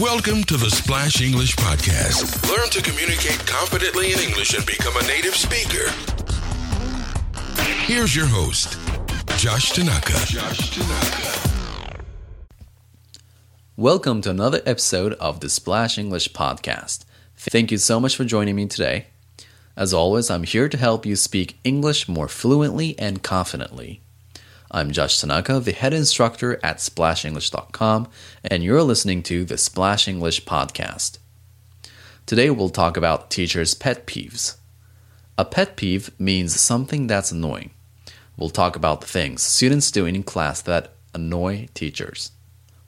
Welcome to the Splash English Podcast. Learn to communicate confidently in English and become a native speaker. Here's your host, Josh Tanaka. Josh Tanaka. Welcome to another episode of the Splash English Podcast. Thank you so much for joining me today. As always, I'm here to help you speak English more fluently and confidently. I'm Josh Tanaka, the head instructor at splashenglish.com, and you're listening to the Splash English Podcast. Today we'll talk about teachers' pet peeves. A pet peeve means something that's annoying. We'll talk about the things students do in class that annoy teachers.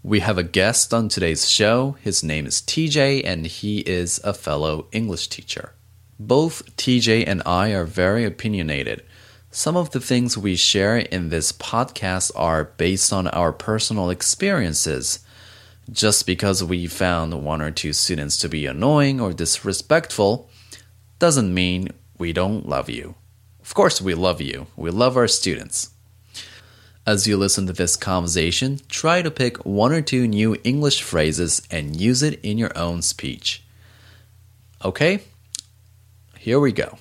We have a guest on today's show. His name is TJ, and he is a fellow English teacher. Both TJ and I are very opinionated some of the things we share in this podcast are based on our personal experiences. Just because we found one or two students to be annoying or disrespectful doesn't mean we don't love you. Of course, we love you. We love our students. As you listen to this conversation, try to pick one or two new English phrases and use it in your own speech. Okay? Here we go.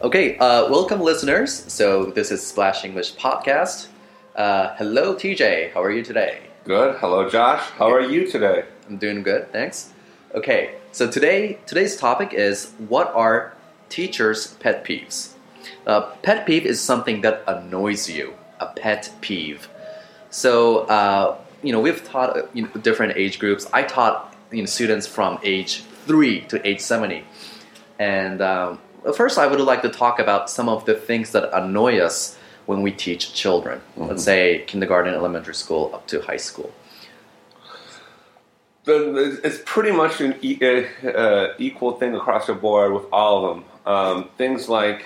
Okay, uh, welcome listeners. So this is Splash English Podcast. Uh, hello, TJ. How are you today? Good. Hello, Josh. How are you today? I'm doing good, thanks. Okay, so today today's topic is what are teachers' pet peeves? Uh, pet peeve is something that annoys you. A pet peeve. So uh, you know we've taught uh, you know, different age groups. I taught you know, students from age three to age seventy, and um, first, I would like to talk about some of the things that annoy us when we teach children. Mm-hmm. Let's say kindergarten, elementary school, up to high school. It's pretty much an uh, equal thing across the board with all of them. Um, things like,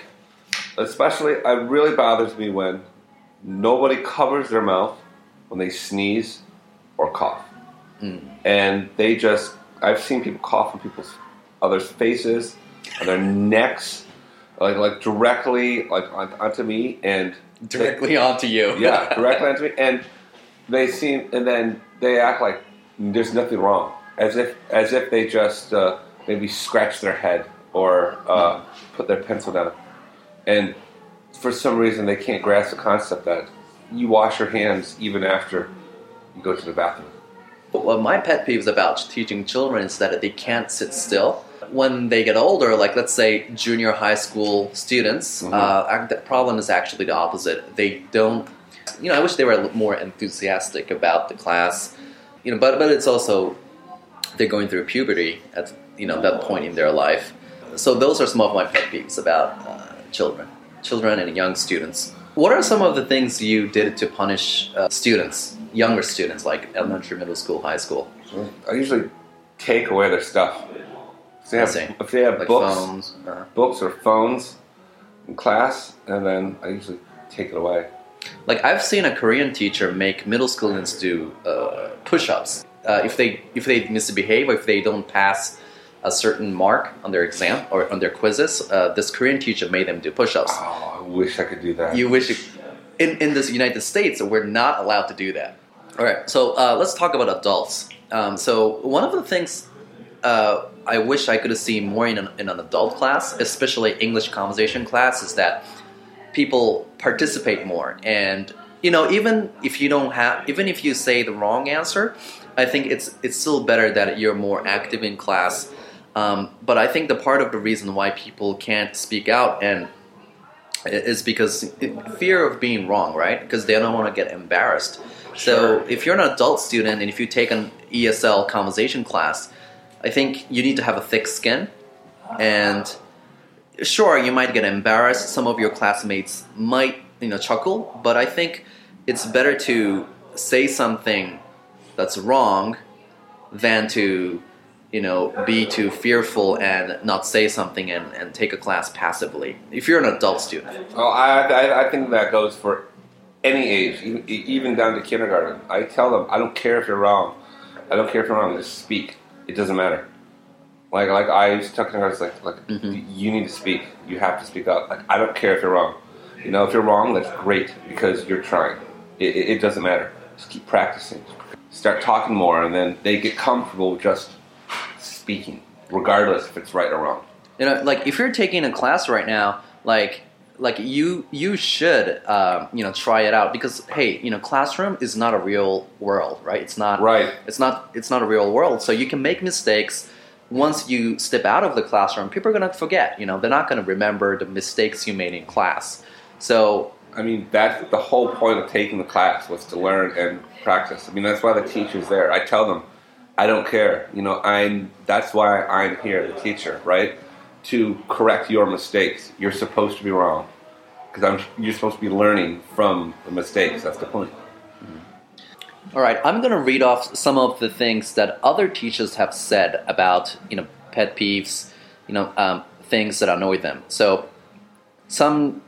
especially, it really bothers me when nobody covers their mouth when they sneeze or cough. Mm. And they just, I've seen people cough on people's others' faces on their necks, like like directly like onto me and directly they, onto you. yeah, directly onto me, and they seem and then they act like there's nothing wrong, as if as if they just uh, maybe scratch their head or uh, hmm. put their pencil down, and for some reason they can't grasp the concept that you wash your hands even after you go to the bathroom. What my pet peeve is about teaching children is that they can't sit still when they get older, like let's say junior high school students, mm-hmm. uh, the problem is actually the opposite. They don't, you know, I wish they were more enthusiastic about the class, you know, but but it's also they're going through puberty at you know that point in their life. So those are some of my pet peeves about uh, children, children and young students. What are some of the things you did to punish uh, students, younger students, like elementary, middle school, high school? I usually take away their stuff. If they have, if they have like books, phones. Uh-huh. books or phones in class, and then I usually take it away. Like I've seen a Korean teacher make middle schoolers do uh, push-ups. Uh, if they if they misbehave or if they don't pass a certain mark on their exam or on their quizzes, uh, this Korean teacher made them do push-ups. Oh, I wish I could do that. You wish. in in this United States, we're not allowed to do that. All right, so uh, let's talk about adults. Um, so one of the things uh, I wish I could have seen more in an, in an adult class, especially English conversation class, is that people participate more. And you know, even if you don't have, even if you say the wrong answer, I think it's it's still better that you're more active in class. Um, but I think the part of the reason why people can't speak out and is because fear of being wrong, right? Because they don't want to get embarrassed. Sure. So if you're an adult student and if you take an ESL conversation class, I think you need to have a thick skin, and sure, you might get embarrassed. Some of your classmates might, you know, chuckle, but I think it's better to say something that's wrong than to you know be too fearful and not say something and, and take a class passively. If you're an adult student. Oh I, I, I think that goes for any age even down to kindergarten. I tell them i don't care if you're wrong. I don't care if you're wrong. Just speak it doesn't matter. Like like I was talking to her, like like mm-hmm. you need to speak. You have to speak up. Like I don't care if you're wrong. You know, if you're wrong, that's great because you're trying. It, it, it doesn't matter. Just keep practicing. start talking more, and then they get comfortable just speaking, regardless if it's right or wrong. You know, like if you're taking a class right now, like like you you should um, you know try it out because hey you know classroom is not a real world right it's not Right. it's not it's not a real world so you can make mistakes once you step out of the classroom people are going to forget you know they're not going to remember the mistakes you made in class so I mean, that's the whole point of taking the class was to learn and practice. I mean, that's why the teacher's there. I tell them, I don't care. You know, I'm. That's why I'm here, the teacher, right? To correct your mistakes. You're supposed to be wrong because. You're supposed to be learning from the mistakes. That's the point. All right, I'm going to read off some of the things that other teachers have said about you know pet peeves, you know um, things that annoy them. So some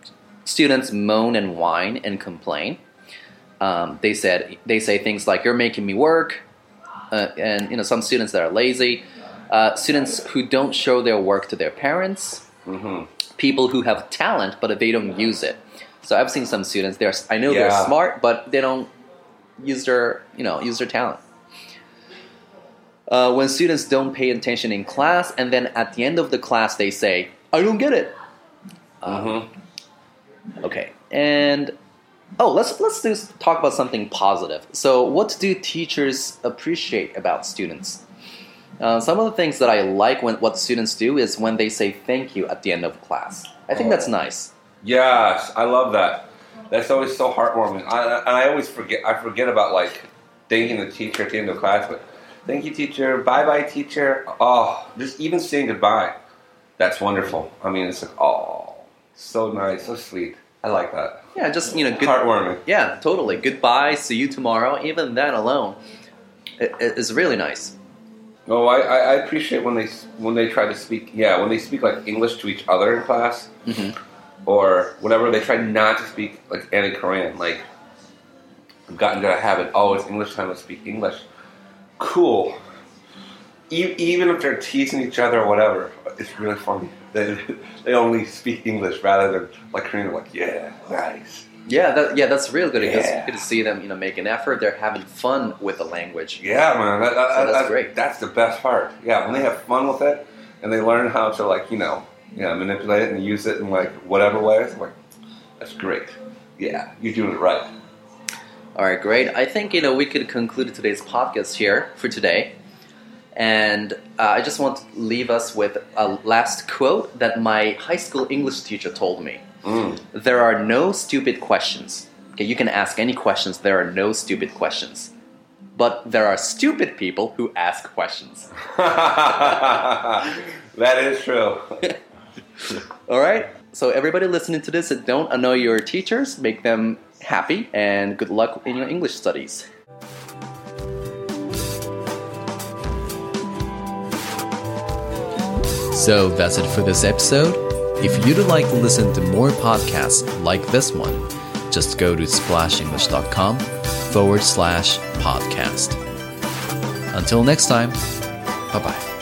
students moan and whine and complain. Um, they said they say things like "You're making me work," uh, and you know some students that are lazy, uh, students who don't show their work to their parents, people who have talent but they don't use it. So I've seen some students. They're I know they're smart, but they don't use their you know use their talent. Uh, when students don't pay attention in class, and then at the end of the class they say, "I don't get it." Mm-hmm. Okay, and oh, let's let's do, talk about something positive. So, what do teachers appreciate about students? Uh, some of the things that I like when what students do is when they say thank you at the end of class. I think that's nice. Yes, I love that. That's always so heartwarming. I, and I always forget. I forget about like thanking the teacher at the end of class, but thank you, teacher. Bye, bye, teacher. Oh, just even saying goodbye. That's wonderful. I mean, it's like oh, so nice, so sweet. I like that. Yeah, just you know, good. Heartwarming. Yeah, totally. Goodbye. See you tomorrow. Even that alone i- i- is really nice. No, I, I I appreciate when they when they try to speak. Yeah, when they speak like English to each other in class, mm-hmm. or whatever. They try not to speak like any Korean. Like I've gotten to a habit. Oh, it's English time. Let's speak English. Cool. E- even if they're teasing each other or whatever, it's really funny. They they only speak English rather than like Korean. Like yeah, nice. Yeah, that, yeah, that's real good. Because Yeah. good to see them, you know, make an effort. They're having fun with the language. Yeah, man. That, that, So that's that- great. That's the best part. Yeah, when they have fun with it and they learn how to like you know, yeah, manipulate it and use it in like whatever ways. I'm like, that's great. Yeah, you're doing it right. All right, great. I think you know we could conclude today's podcast here for today, and uh, I just want to leave us with a last quote that my high school English teacher told me. Mm. There are no stupid questions. Okay, you can ask any questions. There are no stupid questions, but there are stupid people who ask questions. that is true. All right. So everybody listening to this, don't annoy your teachers. Make them happy, and good luck in your English studies. So that's it for this episode. If you'd like to listen to more podcasts like this one, just go to splashenglish.com forward slash podcast. Until next time, bye bye.